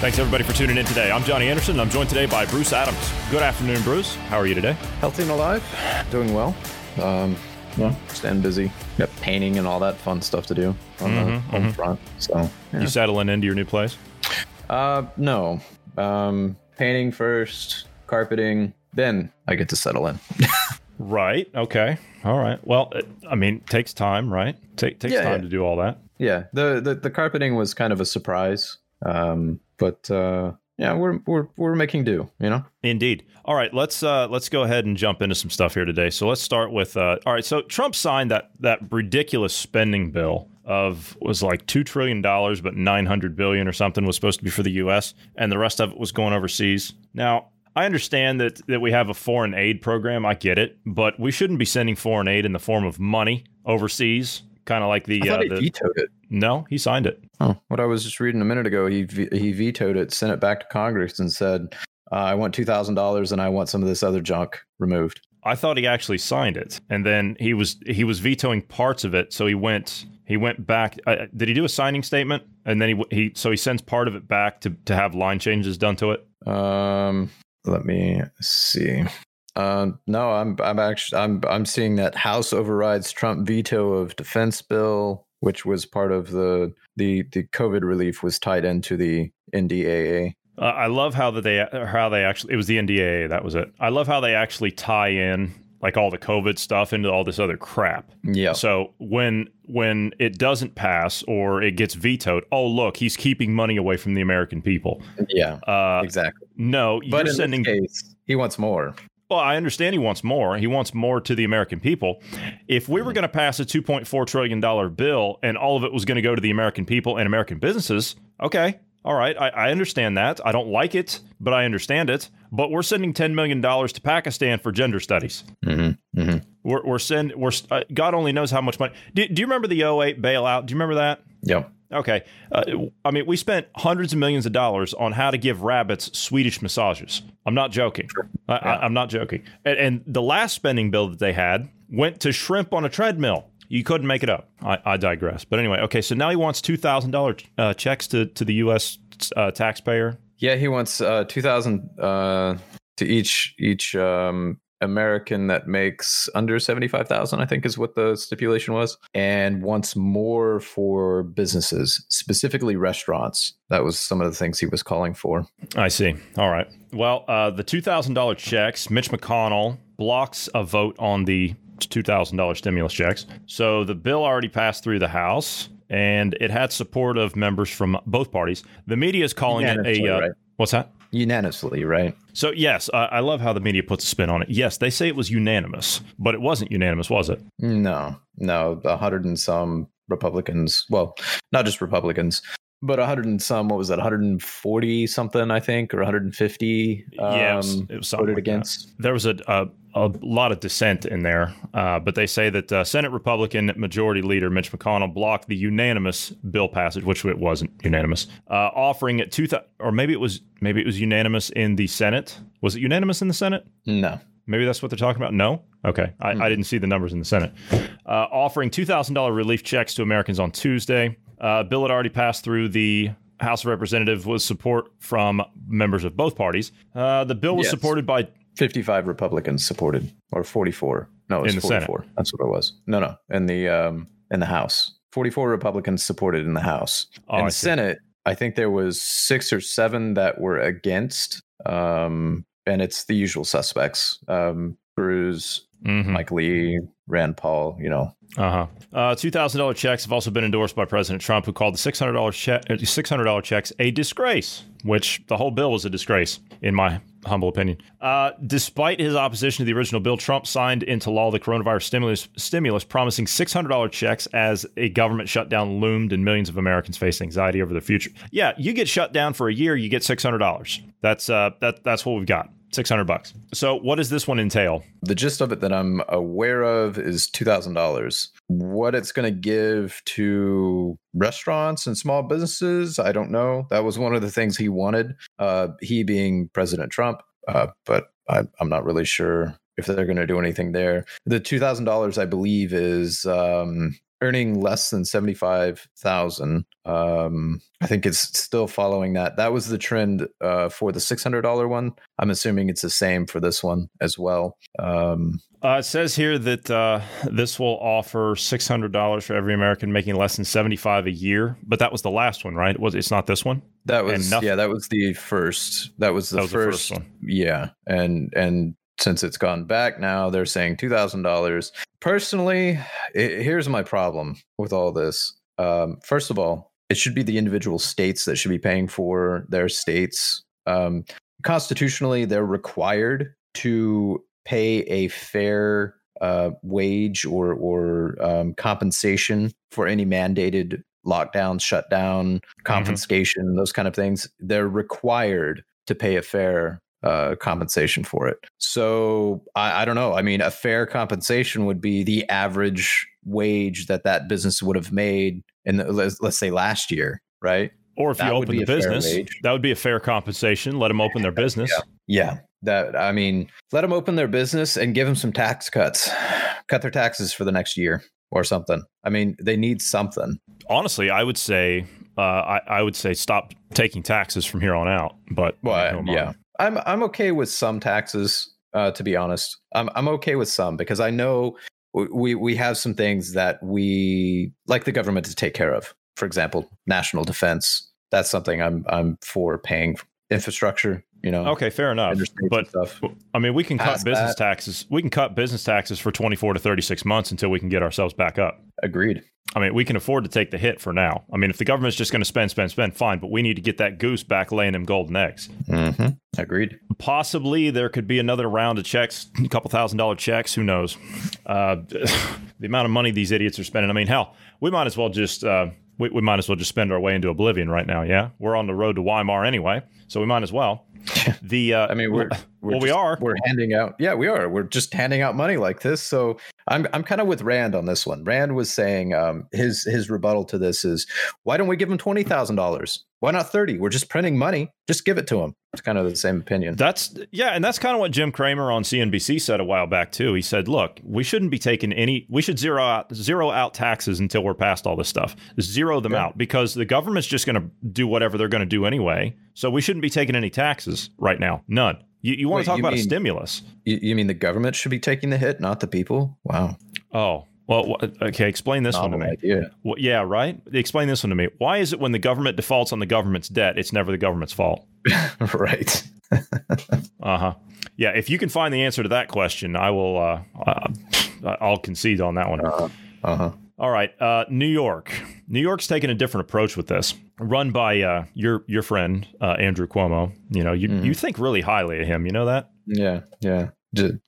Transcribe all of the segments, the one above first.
Thanks everybody for tuning in today. I'm Johnny Anderson. And I'm joined today by Bruce Adams. Good afternoon, Bruce. How are you today? Healthy and alive, doing well. Um, yeah, staying busy. Got painting and all that fun stuff to do on the home front. So, yeah. You settling into your new place? uh, no, um, painting first, carpeting, then I get to settle in. Right. Okay. All right. Well, it, I mean, takes time, right? Take takes Yeah, time yeah. to do all that. yeah, the, the the carpeting was kind of a surprise, um, but uh, yeah, we're we're we're making do. You know. Indeed. All right, let's uh, let's go ahead and jump into some stuff here today. So let's start with uh, all right. So Trump signed that that ridiculous spending bill of was like two trillion dollars, but nine hundred billion or something was supposed to be for the U.S. and the rest of it was going overseas. Now I understand that that we have a foreign aid program. I get it, but we shouldn't be sending foreign aid in the form of money overseas. Kind of like the, I uh, he the vetoed it. no, he signed it. Oh, what I was just reading a minute ago, he he vetoed it, sent it back to Congress, and said, uh, "I want two thousand dollars, and I want some of this other junk removed." I thought he actually signed it, and then he was he was vetoing parts of it. So he went he went back. Uh, did he do a signing statement? And then he he so he sends part of it back to to have line changes done to it. Um, let me see. Um, no, I'm I'm actually I'm I'm seeing that House overrides Trump veto of defense bill, which was part of the the the COVID relief was tied into the NDAA. Uh, I love how that they how they actually it was the NDAA that was it. I love how they actually tie in like all the COVID stuff into all this other crap. Yeah, So when when it doesn't pass or it gets vetoed, oh look, he's keeping money away from the American people. yeah, Uh, exactly. no, But you're in sending this case, he wants more. Well, I understand he wants more. He wants more to the American people. If we were going to pass a $2.4 trillion bill and all of it was going to go to the American people and American businesses, okay, all right, I, I understand that. I don't like it, but I understand it. But we're sending $10 million to Pakistan for gender studies. Mm-hmm. Mm-hmm. We're, we're send, we're, uh, God only knows how much money. Do, do you remember the 08 bailout? Do you remember that? Yep. Okay. Uh, I mean, we spent hundreds of millions of dollars on how to give rabbits Swedish massages. I'm not joking. I, I, I'm not joking. And, and the last spending bill that they had went to shrimp on a treadmill. You couldn't make it up. I, I digress. But anyway, okay. So now he wants two thousand uh, checks to to the U.S. Uh, taxpayer. Yeah, he wants uh, two thousand uh, to each each um, American that makes under seventy five thousand. I think is what the stipulation was, and wants more for businesses, specifically restaurants. That was some of the things he was calling for. I see. All right. Well, uh, the two thousand dollar checks. Mitch McConnell blocks a vote on the two thousand dollar stimulus checks. So the bill already passed through the House, and it had support of members from both parties. The media is calling it a uh, right? what's that? Unanimously, right? So yes, I, I love how the media puts a spin on it. Yes, they say it was unanimous, but it wasn't unanimous, was it? No, no, a hundred and some Republicans. Well, not just Republicans, but a hundred and some. What was that? One hundred and forty something, I think, or one hundred and fifty. Yeah, it was- um, it was something voted like that. against. There was a, a, a lot of dissent in there, uh, but they say that uh, Senate Republican Majority Leader Mitch McConnell blocked the unanimous bill passage, which it wasn't unanimous, uh, offering it two th- or maybe it was maybe it was unanimous in the Senate. Was it unanimous in the Senate? No, Maybe that's what they're talking about. No, okay, I, I didn't see the numbers in the Senate. Uh, offering two thousand dollar relief checks to Americans on Tuesday. Uh, bill had already passed through the House of Representatives with support from members of both parties. Uh, the bill was Yes. supported by 55 Republicans supported, or 44. No, it was In the Senate. 44. That's what it was. No, no, in the um in the House, 44 Republicans supported in the House. Oh, in the. Senate, I think there was six or seven that were against. Um, and it's the usual suspects: um, Cruz, Mhm. Mike Lee, Rand Paul. You know, Uh-huh. Uh $2,000 checks have also been endorsed by President Trump, who called the $600 check, uh, $600 checks a disgrace, which the whole bill was a disgrace, in my humble opinion. Uh, despite his opposition to the original bill, Trump signed into law the coronavirus stimulus, stimulus promising $600 checks as a government shutdown loomed and millions of Americans faced anxiety over the future. Yeah, you get shut down for a year, you get $600. That's, uh, that, that's what we've got. 600 bucks. So what does this one entail? the gist of it that I'm aware of is two thousand dollars. What it's going to give to restaurants and small businesses, I don't know. That was one of the things he wanted. Uh, he being President Trump, uh, but I, I'm not really sure if they're going to do anything there. The two thousand dollars, I believe, is um, earning less than seventy five thousand. Um, I think it's still following that. That was the trend uh, for the six hundred dollar one. I'm assuming it's the same for this one as well. Um, Uh, it says here that uh, this will offer six hundred dollars for every American making less than seventy five a year. But that was the last one, right? It was it's not this one? That was yeah, that was the first. That was the, That was the first, first one. Yeah, and and since it's gone back now, they're saying two thousand dollars. Personally, i here's my problem with all this. Um, first of all, it should be the individual states that should be paying for their states. Um, constitutionally, they're required to pay a fair uh, wage or or um, compensation for any mandated lockdown, shutdown, confiscation, those kind of things. They're required to pay a fair uh, compensation for it. So I, I don't know. I mean, a fair compensation would be the average wage that that business would have made in the, let's, let's say last year, right? Or if That you open the business, that would be a fair compensation. Let them open their business. Yeah, that I mean, let them open their business and give them some tax cuts. Cut their taxes for the next year or something. I mean, they need something. Honestly, I would say uh, I, I would say stop taking taxes from here on out. But Well, who am I? yeah, I'm I'm okay with some taxes. Uh, to be honest, I'm I'm okay with some because I know we we have some things that we like the government to take care of. For example, national defense. That's something I'm I'm for paying infrastructure. You know, Okay, fair enough. But stuff. I mean, we can cut business that- taxes. We can cut business taxes for 24 to 36 months until we can get ourselves back up. Agreed. I mean, we can afford to take the hit for now. I mean, if the government's just going to spend, spend, spend, fine, but we need to get that goose back laying them golden eggs. hmm Agreed. Possibly there could be another round of checks, a couple thousand dollar checks. Who knows? Uh, the amount of money these idiots are spending. I mean, hell, we might as well just uh, we, we might as well just spend our way into oblivion right now. Yeah, we're on the road to Weimar anyway, so we might as well. The uh, I mean, we're, we're well, we are. We're handing out. Yeah, we are. We're just handing out money like this. So I'm I'm kind of with Rand on this one. Rand was saying um, his his rebuttal to this is, why don't we give him twenty thousand dollars? Why not thirty? We're just printing money. Just give it to them. It's kind of the same opinion. That's yeah, and that's kind of what Jim Cramer on CNBC said a while back too. He said, "Look, we shouldn't be taking any. We should zero out zero out taxes until we're past all this stuff. Zero them Yeah. out because the government's just going to do whatever they're going to do anyway. So we shouldn't be taking any taxes right now. None. You, you want Wait, to talk about a stimulus? You, you mean the government should be taking the hit, not the people? Wow, Oh, well, okay. Explain this one to me. idea. Well, yeah, right. Explain this one to me. Why is it when the government defaults on the government's debt, it's never the government's fault? right. Uh huh. Yeah, if you can find the answer to that question, I will. Uh, I'll concede on that one. Uh huh. All right, uh, New York. New York's taking a different approach with this. Run by uh, your your friend uh, Andrew Cuomo. You know, you Mhm. you think really highly of him. You know that Yeah. Yeah.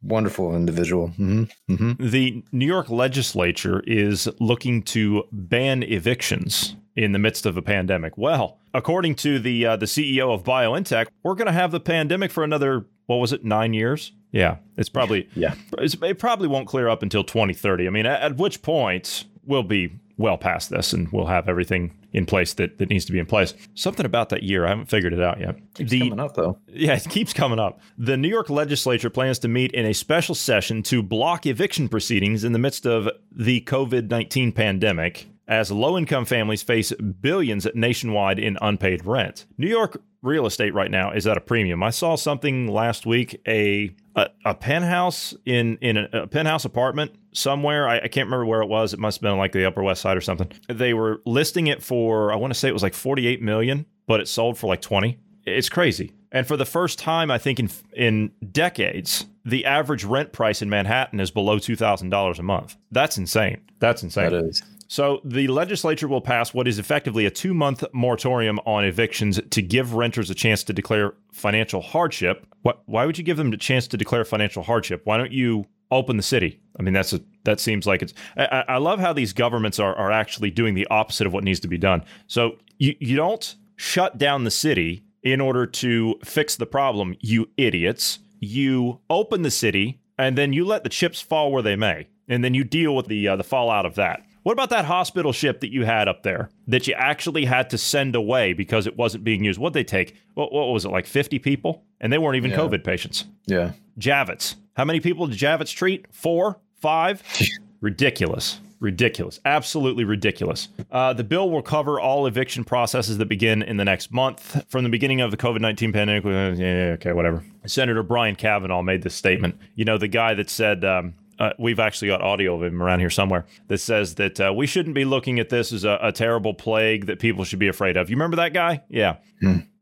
Wonderful individual. hmm hmm the New York legislature is looking to ban evictions in the midst of a pandemic. Well, according to the uh, the CEO of BioNTech, we're going to have the pandemic for another what was it nine years? Yeah, it's probably Yeah. it's, it probably won't clear up until 2030. I mean, at, at which point we'll be well past this and we'll have everything in place that, that needs to be in place. Something about that year, I haven't figured it out yet. Keeps the coming up though. yeah, it keeps coming up. The New York legislature plans to meet in a special session to block eviction proceedings in the midst of the COVID 19 pandemic as low income families face billions nationwide in unpaid rent. New York real estate right now is at a premium. I saw something last week a a, a penthouse in in a, a penthouse apartment somewhere. I, I can't remember where it was. It must have been like the Upper West Side or something. They were listing it for I want to say it was like 48 million, but it sold for like 20 it's crazy. And for the first time, I think in in decades, the average rent price in Manhattan is below two thousand dollars a month. That's insane. That's insane. That is. So the legislature will pass what is effectively a two month moratorium on evictions to give renters a chance to declare financial hardship. What, why would you give them a chance to declare financial hardship? Why don't you open the city? I mean, that's a that seems like it's. I, I love how these governments are are actually doing the opposite of what needs to be done. So you you don't shut down the city in order to fix the problem, you idiots. You open the city and then you let the chips fall where they may, and then you deal with the uh, the fallout of that. What about that hospital ship that you had up there that you actually had to send away because it wasn't being used? What'd they take? What, what was it, like 50 people? And they weren't even Yeah. COVID patients. Yeah. Javits. How many people did Javits treat? Four? Five? ridiculous. Ridiculous. Absolutely ridiculous. Uh, the bill will cover all eviction processes that begin in the next month. From the beginning of the COVID 19 pandemic, yeah, yeah, okay, whatever. Senator Brian Kavanagh made this statement. You know, the guy that said, um, uh, we've actually got audio of him around here somewhere that says that uh, we shouldn't be looking at this as a, a terrible plague that people should be afraid of. You remember that guy? Yeah.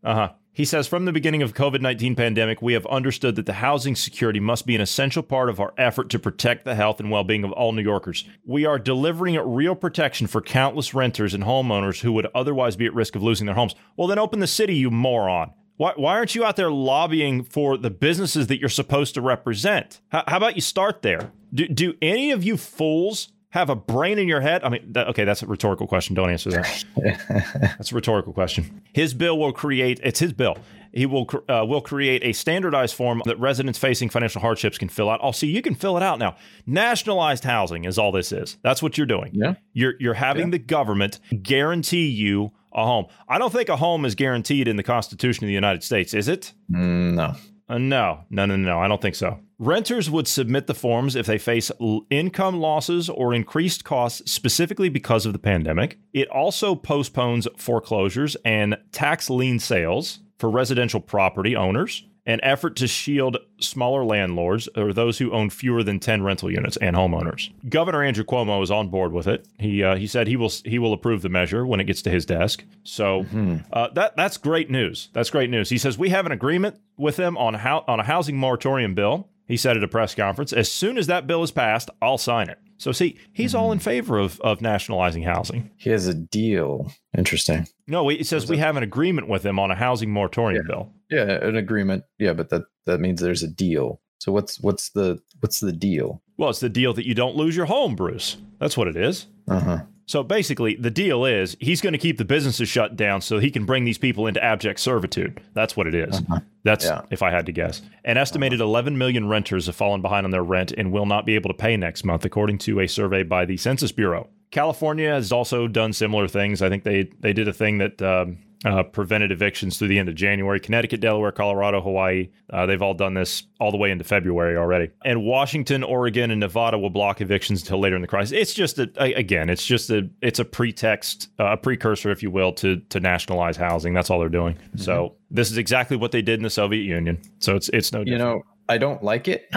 Uh huh. He says from the beginning of COVID 19 pandemic, we have understood that the housing security must be an essential part of our effort to protect the health and well being of all New Yorkers. We are delivering real protection for countless renters and homeowners who would otherwise be at risk of losing their homes. Well, then open the city, you moron. Why, why aren't you out there lobbying for the businesses that you're supposed to represent? How, how about you start there? Do, do any of you fools have a brain in your head? I mean, that, okay, that's a rhetorical question. Don't answer that. That's a rhetorical question. His bill will create. It's his bill. He will uh, will create a standardized form that residents facing financial hardships can fill out. Oh, see, you can fill it out now. Nationalized housing is all this is. That's what you're doing. Yeah. You're you're having the government guarantee you a home. I don't think a home is guaranteed in the Constitution of the United States, is it? Mm, no. Uh, no, no, no, no. I don't think so. Renters would submit the forms if they face l- income losses or increased costs specifically because of the pandemic. It also postpones foreclosures and tax lien sales for residential property owners, an effort to shield smaller landlords or those who own fewer than 10 rental units and homeowners. Governor Andrew Cuomo is on board with it. He uh, he said he will he will approve the measure when it gets to his desk. So uh, that that's great news. That's great news. He says we have an agreement with them on how on a housing moratorium bill. He said at a press conference, as soon as that bill is passed, I'll sign it. So see, he's all in favor of of nationalizing housing. He has a deal. Interesting. No, he says we have an agreement with him on a housing moratorium bill. Yeah, an agreement. Yeah, but that that means there's a deal. So what's what's the what's the deal? Well, it's the deal that you don't lose your home, Bruce. That's what it is. Uh huh. So basically, the deal is he's going to keep the businesses shut down so he can bring these people into abject servitude. That's what it is. That's Yeah. if I had to guess. An estimated 11 million renters have fallen behind on their rent and will not be able to pay next month, according to a survey by the Census Bureau. California has also done similar things. I think they they did a thing that um, uh, prevented evictions through the end of January. Connecticut, Delaware, Colorado, Hawaii, uh, they've all done this all the way into February already. And Washington, Oregon, and Nevada will block evictions until later in the crisis. It's just a, again, it's just a it's a pretext, uh, a precursor, if you will, to to nationalize housing. That's all they're doing. So this is exactly what they did in the Soviet Union. So it's it's no You know, I don't like it,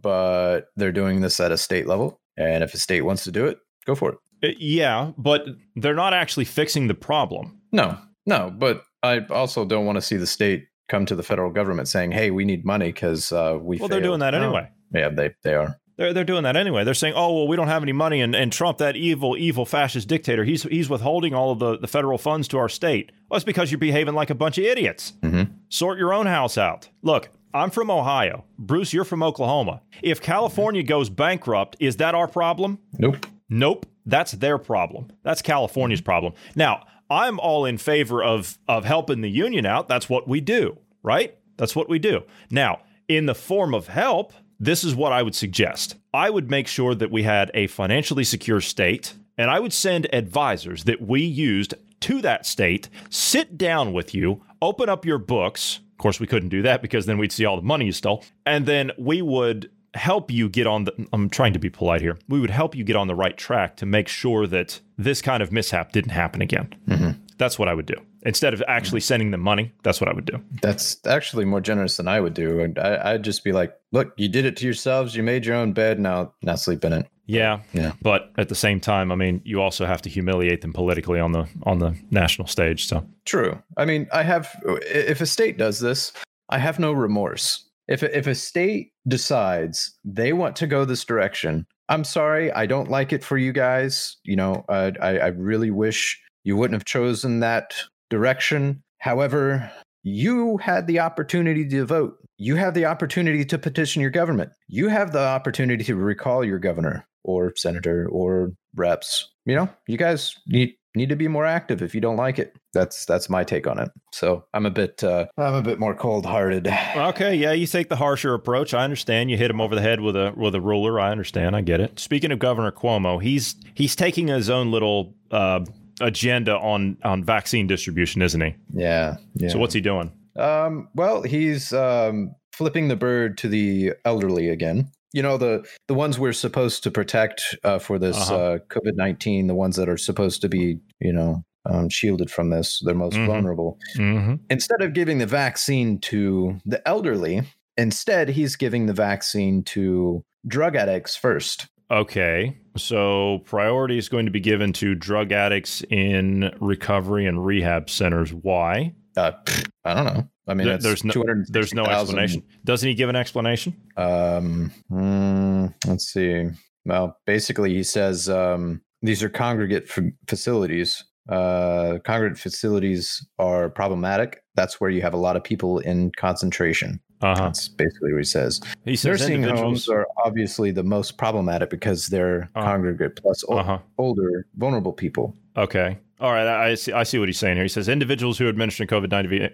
but they're doing this at a state level, and if a state wants to do it, go for it. Uh, yeah, but they're not actually fixing the problem. No, no, but I also don't want to see the state come to the federal government saying, "Hey, we need money because uh, we." Well, they're doing that No. anyway. Yeah, they they are. They're, they're doing that anyway. They're saying, oh, well, we don't have any money. And, and Trump, that evil, evil fascist dictator, he's, he's withholding all of the, the federal funds to our state. Well, it's because you're behaving like a bunch of idiots. Mhm. Sort your own house out. Look, I'm from Ohio. Bruce, you're from Oklahoma. If California goes bankrupt, is that our problem? Nope. Nope. That's their problem. That's California's problem. Now, I'm all in favor of of helping the union out. That's what we do, right? That's what we do. Now, in the form of help, this is what I would suggest. I would make sure that we had a financially secure state, and I would send advisors that we used to that state, sit down with you, open up your books. Of course, we couldn't do that because then we'd see all the money you stole. And then we would help you get on the I'm trying to be polite here. We would help you get on the right track to make sure that this kind of mishap didn't happen again. Mm-hmm. That's what I would do. Instead of actually mm-hmm. sending them money, that's what I would do. That's actually more generous than I would do. And I, I'd just be like, "Look, you did it to yourselves. You made your own bed. Now, now sleep in it." Yeah. Yeah. But at the same time, I mean, you also have to humiliate them politically on the on the national stage. So True. I mean, I have. If a state does this, I have no remorse. If a, if a state decides they want to go this direction, I'm sorry, I don't like it for you guys. You know, uh, I I really wish you wouldn't have chosen that direction. However, you had the opportunity to vote. You have the opportunity to petition your government. You have the opportunity to recall your governor or senator or reps. You know, you guys need need to be more active if you don't like it. That's that's my take on it. So I'm a bit uh, I'm a bit more cold hearted. Okay, yeah, you take the harsher approach. I understand. You hit him over the head with a with a ruler. I understand. I get it. Speaking of Governor Cuomo, he's he's taking his own little uh, agenda on on vaccine distribution, isn't he? Yeah. yeah. So what's he doing? Um, well, he's um, flipping the bird to the elderly again. You know the the ones we're supposed to protect uh, for this Uh-huh. uh, COVID nineteen, the ones that are supposed to be, you know, um, shielded from this, they're most Mhm. vulnerable. Mm-hmm. Instead of giving the vaccine to the elderly, instead he's giving the vaccine to drug addicts first. Okay, so priority is going to be given to drug addicts in recovery and rehab centers. Why? Uh, I don't know. I mean, There- there's no there's no explanation. Doesn't he give an explanation? Um, mm, let's see. Well, basically, he says um, these are congregate f- facilities. Uh, congregate facilities are problematic. That's where you have a lot of people in concentration. Uh huh. That's basically what he says. He says Nursing homes are obviously the most problematic because they're Uh-huh. congregate plus o- Uh huh. older, vulnerable people. Okay. All right. I, I see. I see what he's saying here. He says individuals who are administering COVID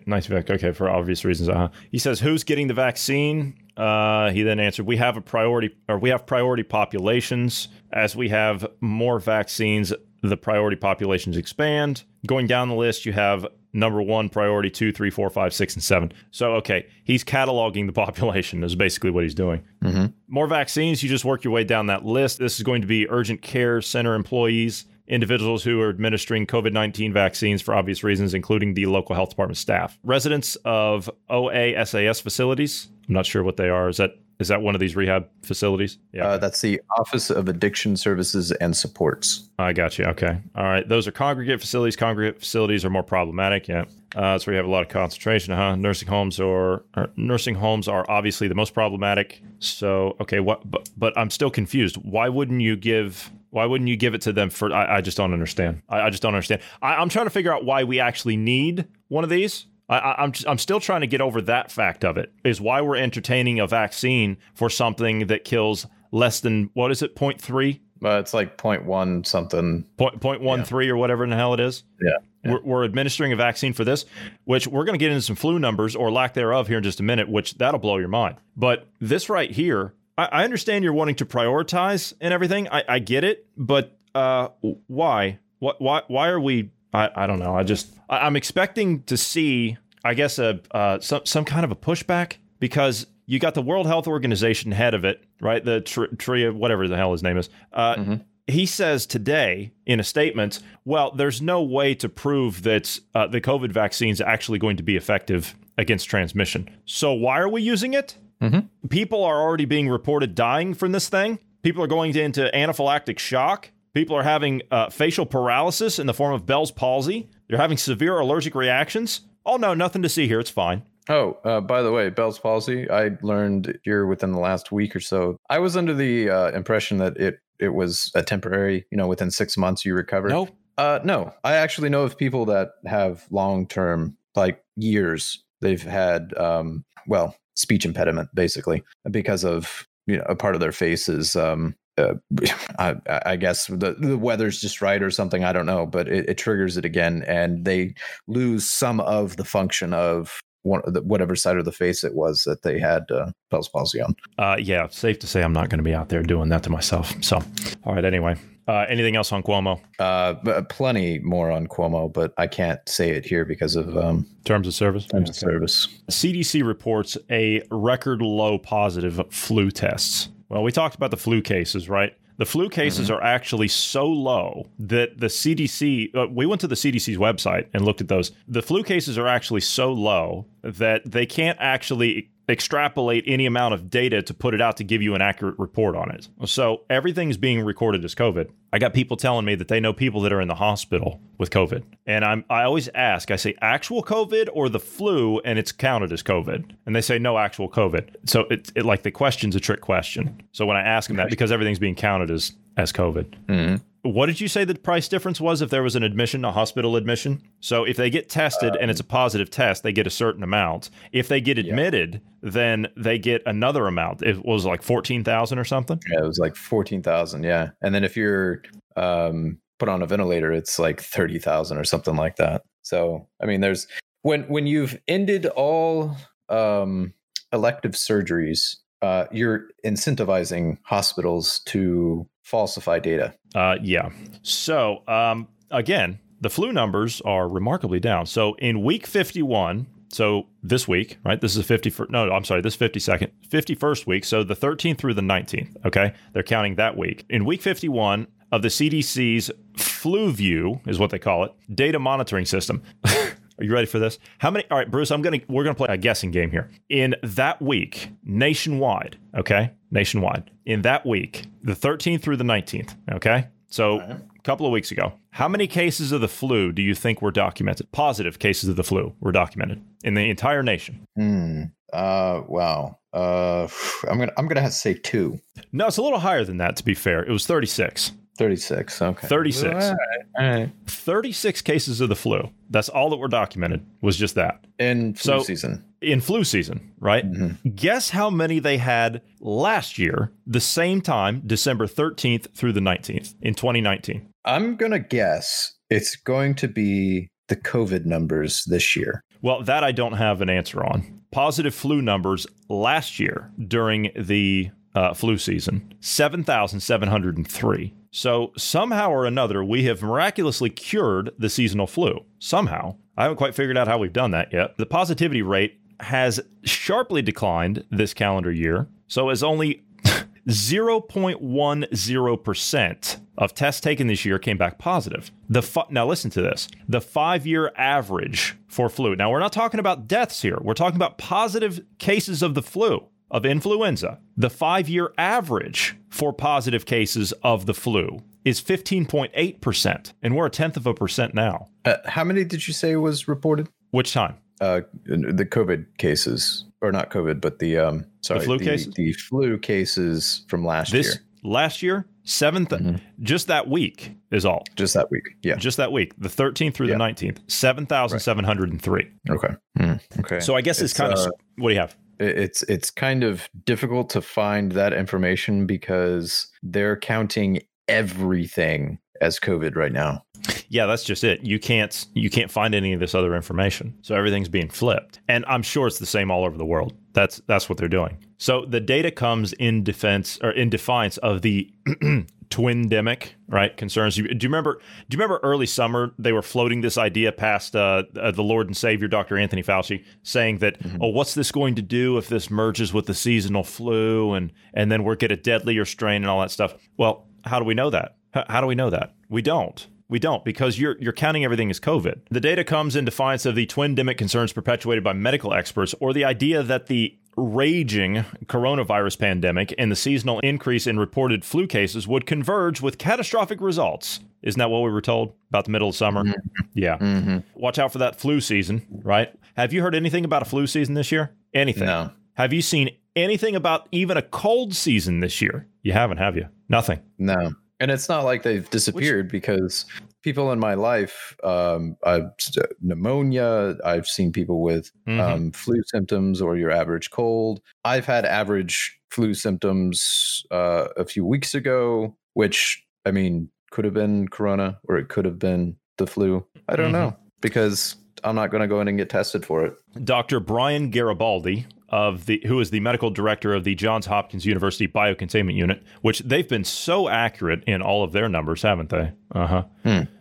nineteen. Okay, for obvious reasons. Uh huh. He says who's getting the vaccine. Uh, he then answered, "We have a priority, or we have priority populations. As we have more vaccines, the priority populations expand. Going down the list, you have number one priority, two, three, four, five, six, and seven. So, okay, he's cataloging the population. Is basically what he's doing. Mm-hmm. More vaccines, you just work your way down that list. This is going to be urgent care center employees, individuals who are administering COVID 19 vaccines for obvious reasons, including the local health department staff. Residents of OASAS facilities. I'm not sure what they are. Is that is that one of these rehab facilities? Yeah. Uh, that's the Office of Addiction Services and Supports. I got you. Okay. All right. Those are congregate facilities. Congregate facilities are more problematic. Yeah. Uh, that's where you have a lot of concentration, huh? Nursing homes or, or nursing homes are obviously the most problematic. So, okay, what? But, but I'm still confused. Why wouldn't you give? Why wouldn't you give it to them for? I, I just don't understand. I, I just don't understand. I, I'm trying to figure out why we actually need one of these. I, I, I'm I'm still trying to get over that fact of it. Is why we're entertaining a vaccine for something that kills less than what is it? 0.3 Uh, it's like point one something. point point one three or whatever in the hell it is. Yeah, yeah. We're, we're administering a vaccine for this, which we're going to get into some flu numbers or lack thereof here in just a minute, which that'll blow your mind. But this right here, I, I understand you're wanting to prioritize and everything. I, I get it, but uh, why? What? Why? Why are we? I, I don't know. I just I, I'm expecting to see, I guess, a uh, some some kind of a pushback because you got the World Health Organization head of it, right? The tr- Tria, whatever the hell his name is. Uh, Mhm. he says today in a statement, well, there's no way to prove that uh, the COVID vaccine is actually going to be effective against transmission. So why are we using it? Mhm. People are already being reported dying from this thing. People are going into anaphylactic shock. People are having uh, facial paralysis in the form of Bell's palsy. They're having severe allergic reactions. Oh no, nothing to see here. It's fine. Oh, uh, by the way, Bell's palsy. I learned here within the last week or so. I was under the uh, impression that it it was a temporary. You know, within six months you recover. No, Uh, no. I actually know of people that have long term, like years. They've had, um, well, speech impediment basically because of you know a part of their face is. Um, uh, I, I guess the, the weather's just right or something. I don't know, but it, it triggers it again, and they lose some of the function of one, whatever side of the face it was that they had uh, Bell's palsy on. Uh, yeah, safe to say I'm not going to be out there doing that to myself. So, all right. Anyway, uh, anything else on Cuomo Uh, plenty more on Cuomo, but I can't say it here because of um, terms of service? terms of service. CDC reports a record low positive flu tests. Well, we talked about the flu cases, right? The flu cases are actually so low that the CDC, uh, we went to the CDC's website and looked at those. The flu cases are actually so low that they can't actually extrapolate any amount of data to put it out to give you an accurate report on it. So everything's being recorded as COVID. I got people telling me that they know people that are in the hospital with COVID. And I'm I always ask, I say actual COVID or the flu and it's counted as COVID. And they say no actual COVID. So it's it like the question's a trick question. So when I ask them that because everything's being counted as as COVID. Mm-hmm. What did you say the price difference was if there was an admission, a hospital admission? So if they get tested and it's a positive test, they get a certain amount. If they get admitted, then they get another amount. It was like 14,000 or something. Yeah, it was like fourteen thousand. Yeah, and then if you're um, put on a ventilator, it's like thirty thousand or something like that. So I mean, there's when when you've ended all um, elective surgeries, uh, you're incentivizing hospitals to falsify data. Uh, yeah. So um, again, the flu numbers are remarkably down. So in week 51, so this week, right? This is the 51st. No, I'm sorry. This 52nd, 51st week. So the 13th through the 19th. Okay. They're counting that week. In week 51 of the CDC's FluView is what they call it, data monitoring system. Are you ready for this? How many? All right, Bruce. I'm gonna we're gonna play a guessing game here. In that week, nationwide, okay, nationwide. In that week, the 13th through the 19th, okay. So a couple of weeks ago, how many cases of the flu do you think were documented? Positive cases of the flu were documented in the entire nation. Hmm. Uh. Wow. Uh. I'm gonna. I'm gonna have to say two. No, it's a little higher than that. To be fair, it was 36. Thirty-six. Okay. 36. All right. All right. 36 cases of the flu. That's all that were documented. Was just that In flu So- season. in flu season, right? Mhm. Guess how many they had last year, the same time, December 13th through the 19th in 2019. I'm gonna guess it's going to be the COVID numbers this year. Well, that I don't have an answer on. Positive flu numbers last year during the uh, flu season 7,703. So somehow or another, we have miraculously cured the seasonal flu. Somehow. I haven't quite figured out how we've done that yet. The positivity rate has sharply declined this calendar year. So as only 0.10% of tests taken this year came back positive. The now listen to this. The 5-year average for flu. Now we're not talking about deaths here. We're talking about positive cases of the flu, of influenza. The 5-year average for positive cases of the flu is 15.8%, and we're a tenth of a percent now. Uh, how many did you say was reported? Which time? Uh, the COVID cases, or not COVID, but the um, sorry, the flu cases? the flu cases from last This year, last year, 7th Mhm. just that week is all. just that week. Yeah. Just that week, the 13th through Yeah. the 19th, 7,703. Okay. Hmm. Okay. So I guess it's, It's, kind of uh, what do you have? It- it's it's kind of difficult to find that information because they're counting everything as COVID right now. Yeah, that's just it. You can't you can't find any of this other information. So everything's being flipped. And I'm sure it's the same all over the world. That's that's what they're doing. So the data comes in defense or in defiance of the twindemic, right? Concerns. You, do you remember do you remember early summer they were floating this idea past uh, uh, the Lord and Savior Dr. Anthony Fauci saying that oh what's this going to do if this merges with the seasonal flu and and then we're get a deadlier strain and all that stuff. Well, how do we know that? H- how do we know that? We don't. We don't because you're you're counting everything as COVID. The data comes in defiance of the twindemic concerns perpetuated by medical experts or the idea that the raging coronavirus pandemic and the seasonal increase in reported flu cases would converge with catastrophic results. Isn't that what we were told about the middle of summer? Yeah. Mm-hmm. Watch out for that flu season, right? Have you heard anything about a flu season this year? Anything? No, Have you seen anything about even a cold season this year? You haven't, have you? Nothing. no, and it's not like they've disappeared because people in my life, um, I've pneumonia. I've seen people with Mhm. um, flu symptoms or your average cold. I've had average flu symptoms uh, a few weeks ago, which I mean could have been corona or it could have been the flu. I don't Mhm. know because I'm not going to go in and get tested for it. Dr. Brian Garibaldi of the who is the medical director of the Johns Hopkins University Biocontainment Unit, which they've been so accurate in all of their numbers, haven't they? Uh-huh.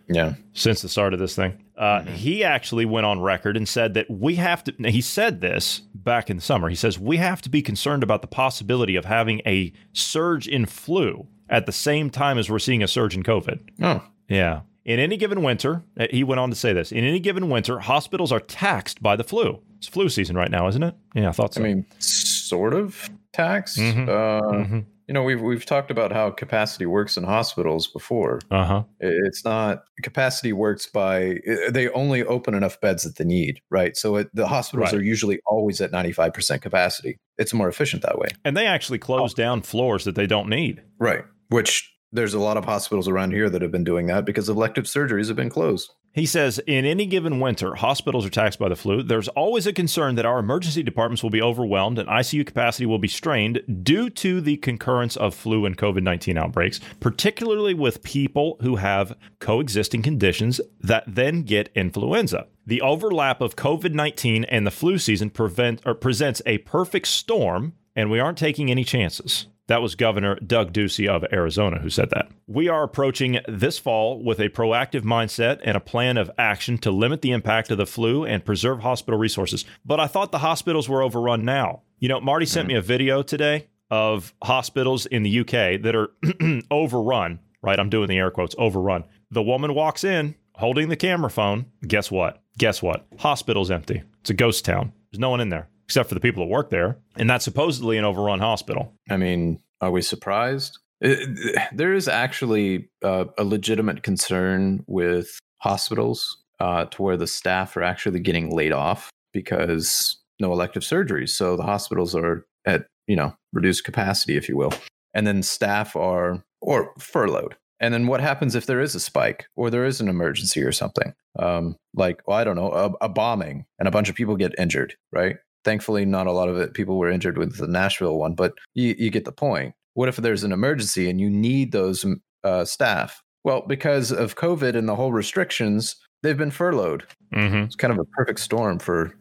Yeah. Since the start of this thing. Uh, He actually went on record and said that we have to. He said this back in the summer. He says we have to be concerned about the possibility of having a surge in flu at the same time as we're seeing a surge in COVID. Oh. Yeah. In any given winter, uh, he went on to say this in any given winter, hospitals are taxed by the flu. It's flu season right now, isn't it? Yeah, I thought so. I mean, sort of tax. Mhm. Uh, Mhm. You know, we've we've talked about how capacity works in hospitals before. Uh huh. It's not capacity works by they only open enough beds that they need, right? So it, the hospitals Right. are usually always at ninety five percent capacity. It's more efficient that way, And they actually close down floors that they don't need. right? Which there's a lot of hospitals around here that have been doing that because elective surgeries have been closed. He says in any given winter, hospitals are taxed by the flu. There's always a concern that our emergency departments will be overwhelmed and ICU capacity will be strained due to the concurrence of flu and COVID 19 outbreaks, particularly with people who have coexisting conditions that then get influenza. The overlap of COVID 19 and the flu season prevent, or presents a perfect storm, and we aren't taking any chances. That was Governor Doug Ducey of Arizona who said that. We are approaching this fall with a proactive mindset and a plan of action to limit the impact of the flu and preserve hospital resources. But I thought the hospitals were overrun now. You know, Marty sent mm-hmm. me a video today of hospitals in the UK that are overrun, right? I'm doing the air quotes, overrun. The woman walks in holding the camera phone. Guess what? Guess what? Hospital's empty. It's a ghost town. There's no one in there except for the people that work there. And that's supposedly an overrun hospital. I mean, are we surprised? It- there is actually uh, a legitimate concern with hospitals uh, to where the staff are actually getting laid off because no elective surgeries. So the hospitals are at, you know, reduced capacity, if you will. And then staff are, or furloughed. And then what happens if there is a spike or there is an emergency or something? Um, like, well, I don't know, a, a bombing and a bunch of people get injured, right? Thankfully, not a lot of it people were injured with the Nashville one, but you, you get the point. What if there's an emergency and you need those uh, staff? Well, because of COVID and the whole restrictions, they've been furloughed. Mm-hmm. It's kind of a perfect storm for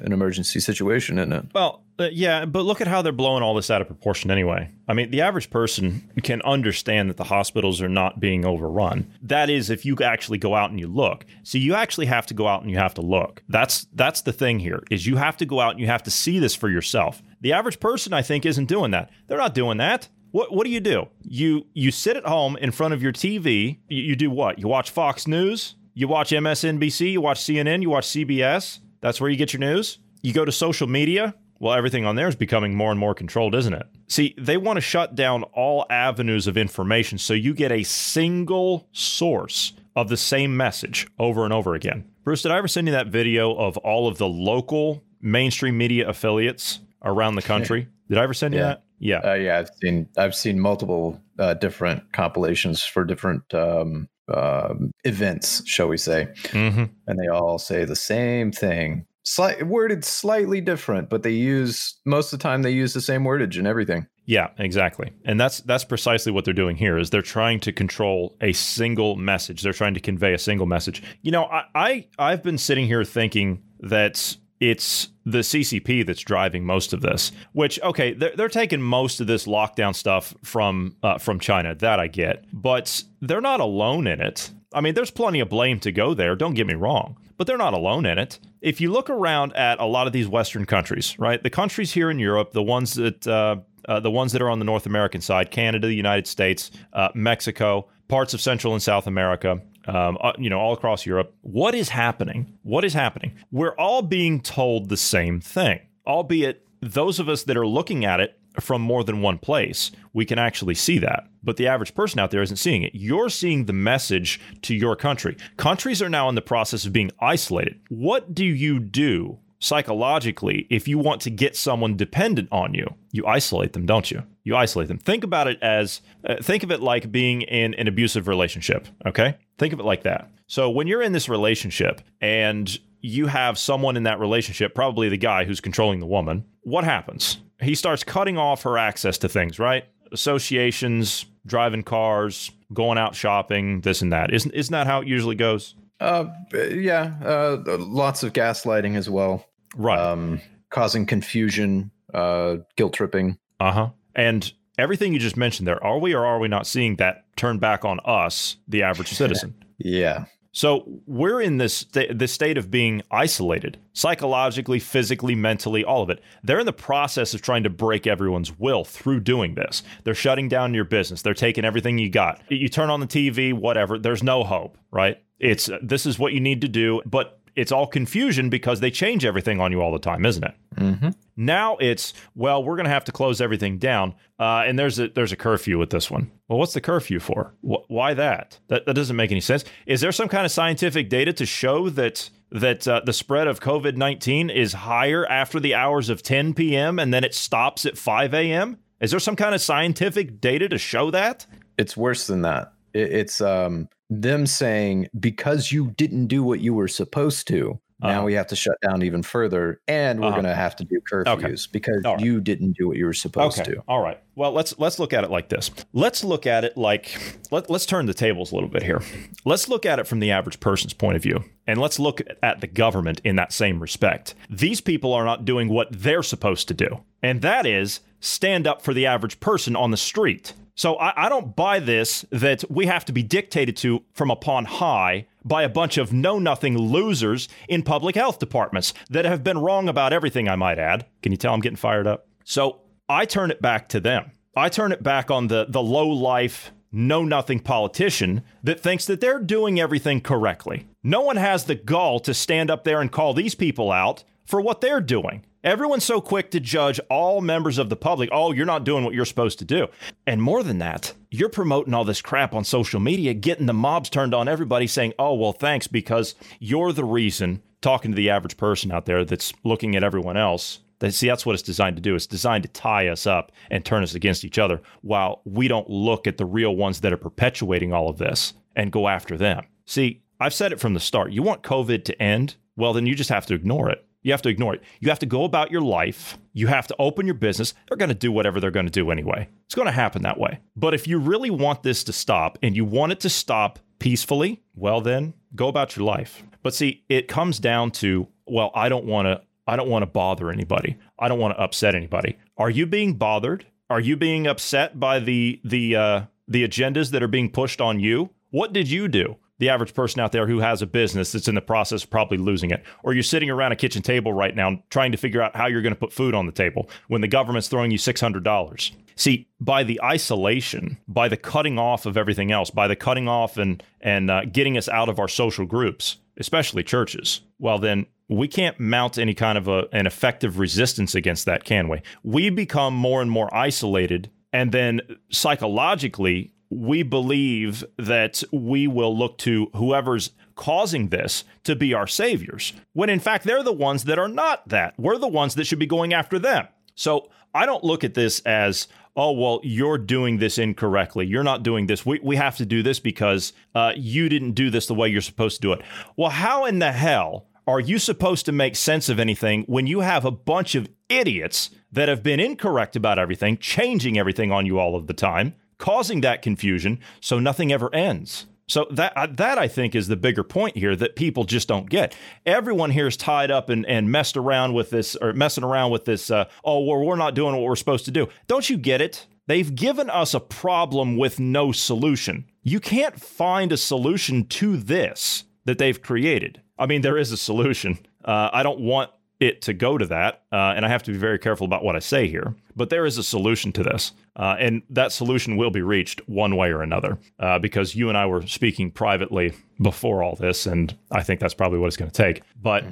an emergency situation, isn't it? Well, uh, yeah, but look at how they're blowing all this out of proportion anyway. I mean, the average person can understand that the hospitals are not being overrun. That is if you actually go out and you look. So you actually have to go out and you have to look. That's that's the thing here. Is you have to go out and you have to see this for yourself. The average person I think isn't doing that. They're not doing that. What what do you do? You you sit at home in front of your TV. You, you do what? You watch Fox News, you watch MSNBC, you watch CNN, you watch CBS. That's where you get your news. You go to social media. Well, everything on there is becoming more and more controlled, isn't it? See, they want to shut down all avenues of information so you get a single source of the same message over and over again. Bruce, did I ever send you that video of all of the local mainstream media affiliates around the country? Did I ever send you Yeah. that? Yeah. Uh, yeah, I've seen I've seen multiple uh, different compilations for different um, um, events, shall we say, hmm and they all say the same thing. Slight worded slightly different, but they use most of the time they use the same wordage and everything. Yeah, exactly. And that's that's precisely what they're doing here is they're trying to control a single message. They're trying to convey a single message. You know, I, I I've been sitting here thinking that it's the CCP that's driving most of this. Which okay, they're, they're taking most of this lockdown stuff from uh, from China. That I get, but they're not alone in it. I mean, there's plenty of blame to go there. Don't get me wrong, but they're not alone in it. If you look around at a lot of these Western countries, right, the countries here in Europe, the ones that uh, uh, the ones that are on the North American side, Canada, the United States, uh, Mexico, parts of Central and South America, um, uh, you know, all across Europe. What is happening? What is happening? We're all being told the same thing, albeit those of us that are looking at it from more than one place, we can actually see that. But the average person out there isn't seeing it. You're seeing the message to your country. Countries are now in the process of being isolated. What do you do psychologically if you want to get someone dependent on you? You isolate them, don't you? You isolate them. Think about it as uh, think of it like being in an abusive relationship, okay? Think of it like that. So when you're in this relationship and you have someone in that relationship, probably the guy who's controlling the woman, what happens? He starts cutting off her access to things, right? Associations, driving cars, going out shopping, this and that. Isn't isn't that how it usually goes? Uh, yeah, uh, lots of gaslighting as well, Right. um, causing confusion, uh, guilt tripping. Uh huh. And everything you just mentioned there, are we or are we not seeing that turn back on us, the average citizen? Yeah, So we're in this sta- this state of being isolated, psychologically, physically, mentally, all of it. They're in the process of trying to break everyone's will through doing this. They're shutting down your business. They're taking everything you got. You turn on the TV, whatever. There's no hope, right? It's this is what you need to do, but it's all confusion because they change everything on you all the time, isn't it? Mm-hmm. Now it's well, we're going to have to close everything down, uh, and there's a there's a curfew with this one. Well, what's the curfew for? Wh- why that? That that doesn't make any sense. Is there some kind of scientific data to show that that uh, the spread of COVID nineteen is higher after the hours of 10 p.m. and then it stops at 5 a.m.? Is there some kind of scientific data to show that? It's worse than that. It, it's um, them saying because you didn't do what you were supposed to. Now Uh-huh. we have to shut down even further, and we're Uh-huh. going to have to do curfews because All right. you didn't do what you were supposed Okay. to. All right. Well, let's let's look at it like this. Let's look at it like let, let's turn the tables a little bit here. Let's look at it from the average person's point of view. And let's look at the government in that same respect. These people are not doing what they're supposed to do. And that is stand up for the average person on the street. So I, I don't buy this that we have to be dictated to from upon high by a bunch of know nothing losers in public health departments that have been wrong about everything, I might add. Can you tell I'm getting fired up? So I turn it back to them. I turn it back on the the low life, know nothing politician that thinks that they're doing everything correctly. No one has the gall to stand up there and call these people out for what they're doing. Everyone's so quick to judge all members of the public. Oh, you're not doing what you're supposed to do. And more than that, you're promoting all this crap on social media, getting the mobs turned on everybody saying, oh, well, thanks, because you're the reason, talking to the average person out there that's looking at everyone else. See, that's what it's designed to do. It's designed to tie us up and turn us against each other while we don't look at the real ones that are perpetuating all of this and go after them. See, I've said it from the start. You want COVID to end? Well, then you just have to ignore it. You have to ignore it. You have to go about your life. You have to open your business. They're going to do whatever they're going to do anyway. It's going to happen that way. But if you really want this to stop and you want it to stop peacefully, well then go about your life. But see, it comes down to, well, I don't want to I don't want to bother anybody. I don't want to upset anybody. Are you being bothered? Are you being upset by the the uh, the agendas that are being pushed on you? What did you do? The average person out there who has a business that's in the process of probably losing it, or you're sitting around a kitchen table right now trying to figure out how you're going to put food on the table when the government's throwing you six hundred dollars. See, by the isolation, by the cutting off of everything else, by the cutting off and and uh, getting us out of our social groups, especially churches, well then we can't mount any kind of a, an effective resistance against that, can we? We become more and more isolated, and then psychologically, we believe that we will look to whoever's causing this to be our saviors, when in fact they're the ones that are not that. We're the ones that should be going after them. So I don't look at this as, oh, well, you're doing this incorrectly. You're not doing this. We, we have to do this because uh, you didn't do this the way you're supposed to do it. Well, how in the hell are you supposed to make sense of anything when you have a bunch of idiots that have been incorrect about everything, changing everything on you all of the time, causing that confusion so nothing ever ends? So that uh, that I think is the bigger point here that people just don't get. Everyone here is tied up and, and messed around with this or messing around with this. Uh, oh, well, we're not doing what we're supposed to do. Don't you get it? They've given us a problem with no solution. You can't find a solution to this that they've created. I mean, there is a solution. Uh, I don't want it to go to that, uh, and I have to be very careful about what I say here. But there is a solution to this, uh, and that solution will be reached one way or another. Uh, because you and I were speaking privately before all this, and I think that's probably what it's going to take. But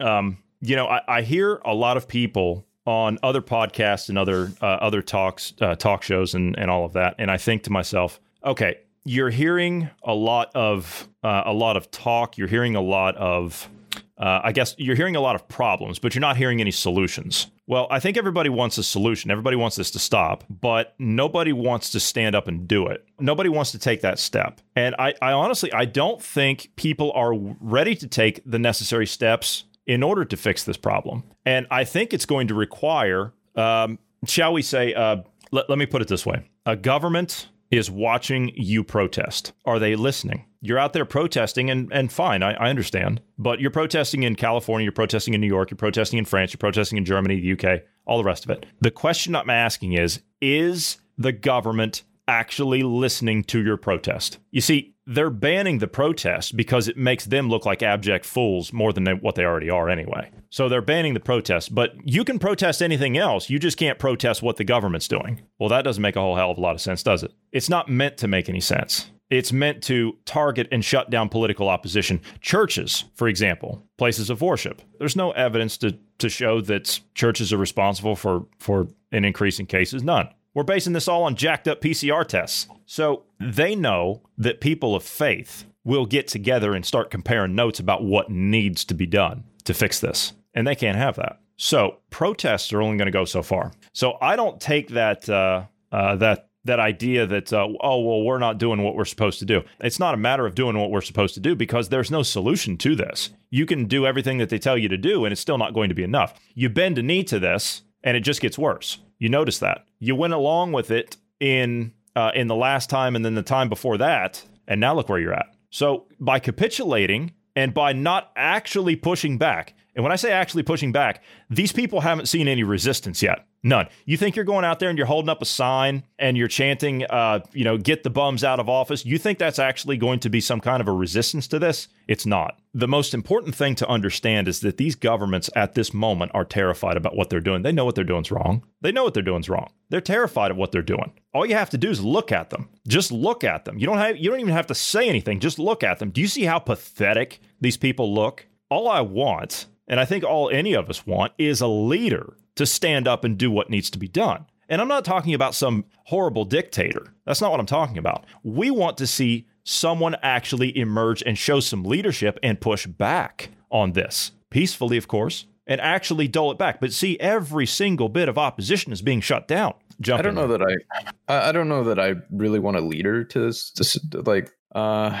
um, you know, I, I hear a lot of people on other podcasts and other uh, other talks, uh, talk shows, and and all of that, and I think to myself, okay, you're hearing a lot of uh, a lot of talk. You're hearing a lot of uh, I guess you're hearing a lot of problems, but you're not hearing any solutions. Well, I think everybody wants a solution. Everybody wants this to stop, but nobody wants to stand up and do it. Nobody wants to take that step. And I, I honestly, I don't think people are ready to take the necessary steps in order to fix this problem. And I think it's going to require, um, shall we say, uh, let, let me put it this way a government is watching you protest. Are they listening? You're out there protesting, and, and fine, I, I understand. But you're protesting in California, you're protesting in New York, you're protesting in France, you're protesting in Germany, the UK, all the rest of it. The question I'm asking is Is the government actually listening to your protest? You see, they're banning the protest because it makes them look like abject fools more than they, what they already are anyway. So they're banning the protest, but you can protest anything else. You just can't protest what the government's doing. Well, that doesn't make a whole hell of a lot of sense, does it? It's not meant to make any sense. It's meant to target and shut down political opposition. Churches, for example, places of worship. There's no evidence to, to show that churches are responsible for, for an increase in cases. None. We're basing this all on jacked up PCR tests. So they know that people of faith will get together and start comparing notes about what needs to be done to fix this. And they can't have that. So protests are only going to go so far. So I don't take that uh, uh, that that idea that uh, oh well we're not doing what we're supposed to do. It's not a matter of doing what we're supposed to do because there's no solution to this. You can do everything that they tell you to do, and it's still not going to be enough. You bend a knee to this, and it just gets worse. You notice that you went along with it in uh, in the last time, and then the time before that, and now look where you're at. So by capitulating and by not actually pushing back, and when I say actually pushing back, these people haven't seen any resistance yet. None. You think you're going out there and you're holding up a sign and you're chanting, uh, you know, get the bums out of office. You think that's actually going to be some kind of a resistance to this? It's not. The most important thing to understand is that these governments at this moment are terrified about what they're doing. They know what they're doing is wrong. They know what they're doing is wrong. They're terrified of what they're doing. All you have to do is look at them. Just look at them. You don't have you don't even have to say anything. Just look at them. Do you see how pathetic these people look? All I want and I think all any of us want is a leader to stand up and do what needs to be done. And I'm not talking about some horrible dictator. That's not what I'm talking about. We want to see someone actually emerge and show some leadership and push back on this peacefully, of course, and actually dole it back. But see, every single bit of opposition is being shut down. Jump I don't know that I, I don't know that I really want a leader to, to like. Uh,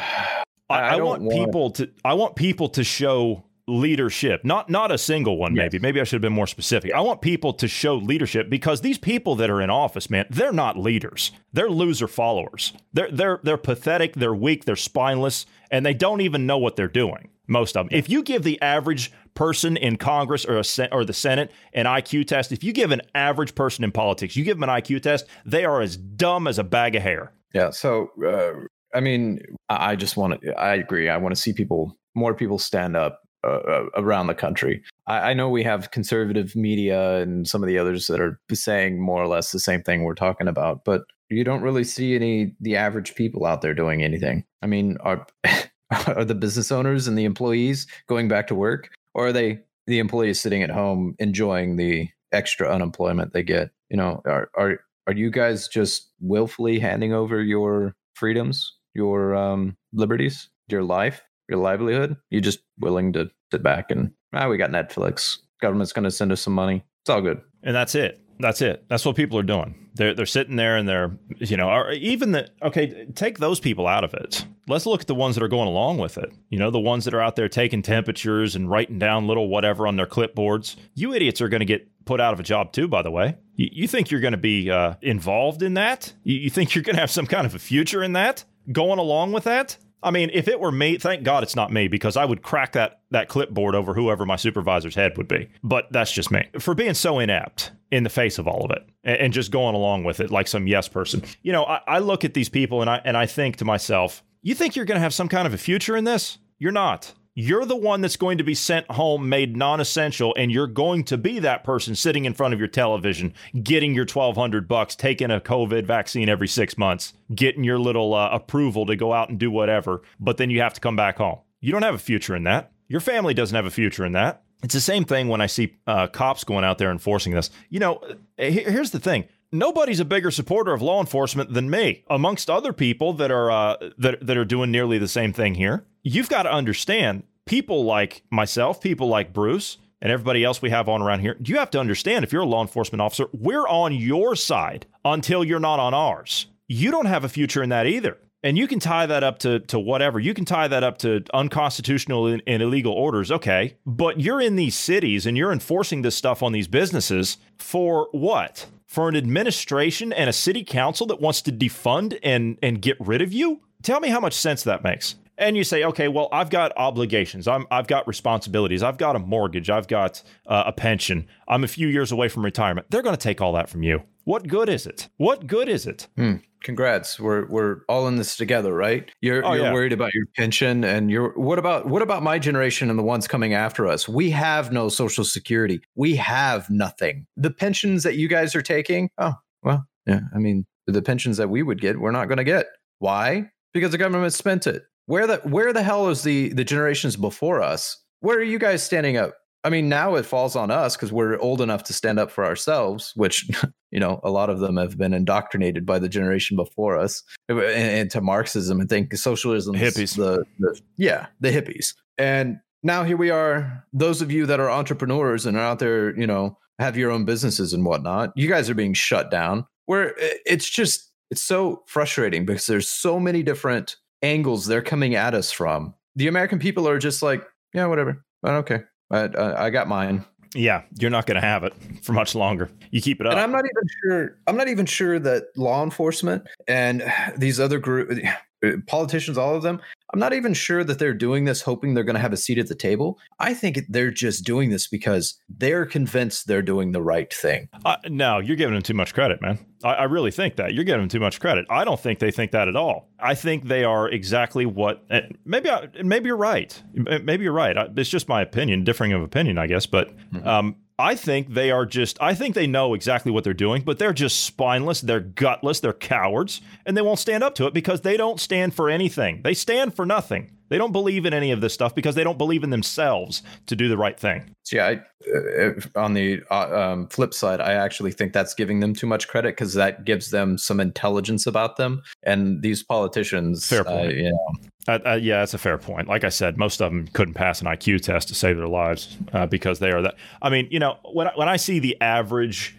I, I, I want, want people to. I want people to show leadership not not a single one maybe. Yes. maybe i should have been more specific. I want people to show leadership because these people that are in office man they're not leaders. They're loser followers. They're they're they're pathetic they're weak they're spineless and they don't even know what they're doing most of them. If you give the average person in congress or a, or the senate an iq test if you give an average person in politics you give them an iq test they are as dumb as a bag of hair. Yeah so uh, i mean i just want to i agree. I want to see people more people stand up uh, uh, around the country. I, I, know we have conservative media and some of the others that are saying more or less the same thing we're talking about, but you don't really see any the average people out there doing anything. I mean, are are the business owners and the employees going back to work, or are they the employees sitting at home enjoying the extra unemployment they get? You know, are are are you guys just willfully handing over your freedoms, your um, liberties, your life your livelihood, you're just willing to sit back and ah, we got Netflix. Government's going to send us some money. It's all good. And that's it. That's it. That's what people are doing. They're they're sitting there and they're you know or even the okay take those people out of it. Let's look at the ones that are going along with it. You know the ones that are out there taking temperatures and writing down little whatever on their clipboards. You idiots are going to get put out of a job too. By the way, you, you think you're going to be uh, involved in that? You, you think you're going to have some kind of a future in that? Going along with that? I mean, if it were me, thank God it's not me because I would crack that that clipboard over whoever my supervisor's head would be. But that's just me. For being so inept in the face of all of it and, and just going along with it like some yes person. You know, I, I look at these people and I and I think to myself, you think you're gonna have some kind of a future in this? You're not. You're the one that's going to be sent home made non essential, and you're going to be that person sitting in front of your television, getting your 1200 bucks, taking a COVID vaccine every six months, getting your little uh, approval to go out and do whatever, but then you have to come back home. You don't have a future in that. Your family doesn't have a future in that. It's the same thing when I see uh, cops going out there enforcing this. You know, here's the thing nobody's a bigger supporter of law enforcement than me, amongst other people that are uh, that that are doing nearly the same thing here. You've got to understand people like myself, people like Bruce, and everybody else we have on around here. You have to understand if you're a law enforcement officer, we're on your side until you're not on ours. You don't have a future in that either. And you can tie that up to, to whatever. You can tie that up to unconstitutional and, and illegal orders, okay. But you're in these cities and you're enforcing this stuff on these businesses for what? For an administration and a city council that wants to defund and and get rid of you? Tell me how much sense that makes. And you say, okay, well, I've got obligations. I'm, I've got responsibilities. I've got a mortgage. I've got uh, a pension. I'm a few years away from retirement. They're going to take all that from you. What good is it? What good is it? Hmm. Congrats. We're we're all in this together, right? You're oh, you're yeah. worried about your pension and you're what about what about my generation and the ones coming after us? We have no social security. We have nothing. The pensions that you guys are taking, oh, well, yeah, I mean, the pensions that we would get, we're not going to get. Why? because the government spent it. Where the where the hell is the the generations before us? Where are you guys standing up? I mean, now it falls on us because we're old enough to stand up for ourselves, which, you know, a lot of them have been indoctrinated by the generation before us into Marxism and think socialism hippies. The, the, yeah, the hippies. And now here we are. Those of you that are entrepreneurs and are out there, you know, have your own businesses and whatnot, you guys are being shut down. Where it's just, it's so frustrating because there's so many different angles they're coming at us from. The American people are just like, yeah, whatever. Okay. I, uh, I got mine. Yeah, you're not going to have it for much longer. You keep it up. And I'm not even sure. I'm not even sure that law enforcement and these other group politicians, all of them, I'm not even sure that they're doing this hoping they're going to have a seat at the table. I think they're just doing this because they're convinced they're doing the right thing. Uh, no, you're giving them too much credit, man. I, I, really think that you're giving them too much credit. I don't think they think that at all. I think they are exactly what. Maybe, I, maybe you're right. Maybe you're right. It's just my opinion, differing of opinion, I guess. But mm-hmm. um, I think they are just, I think they know exactly what they're doing, but they're just spineless. They're gutless. They're cowards, and they won't stand up to it because they don't stand for anything. They stand for nothing. They don't believe in any of this stuff because they don't believe in themselves to do the right thing. Yeah, I, uh, on the uh, um, flip side, I actually think that's giving them too much credit because that gives them some intelligence about them. And these politicians, fair point. Uh, you know, uh, uh, yeah, that's a fair point. Like I said, most of them couldn't pass an IQ test to save their lives uh, because they are that. I mean, you know, when I, when I see the average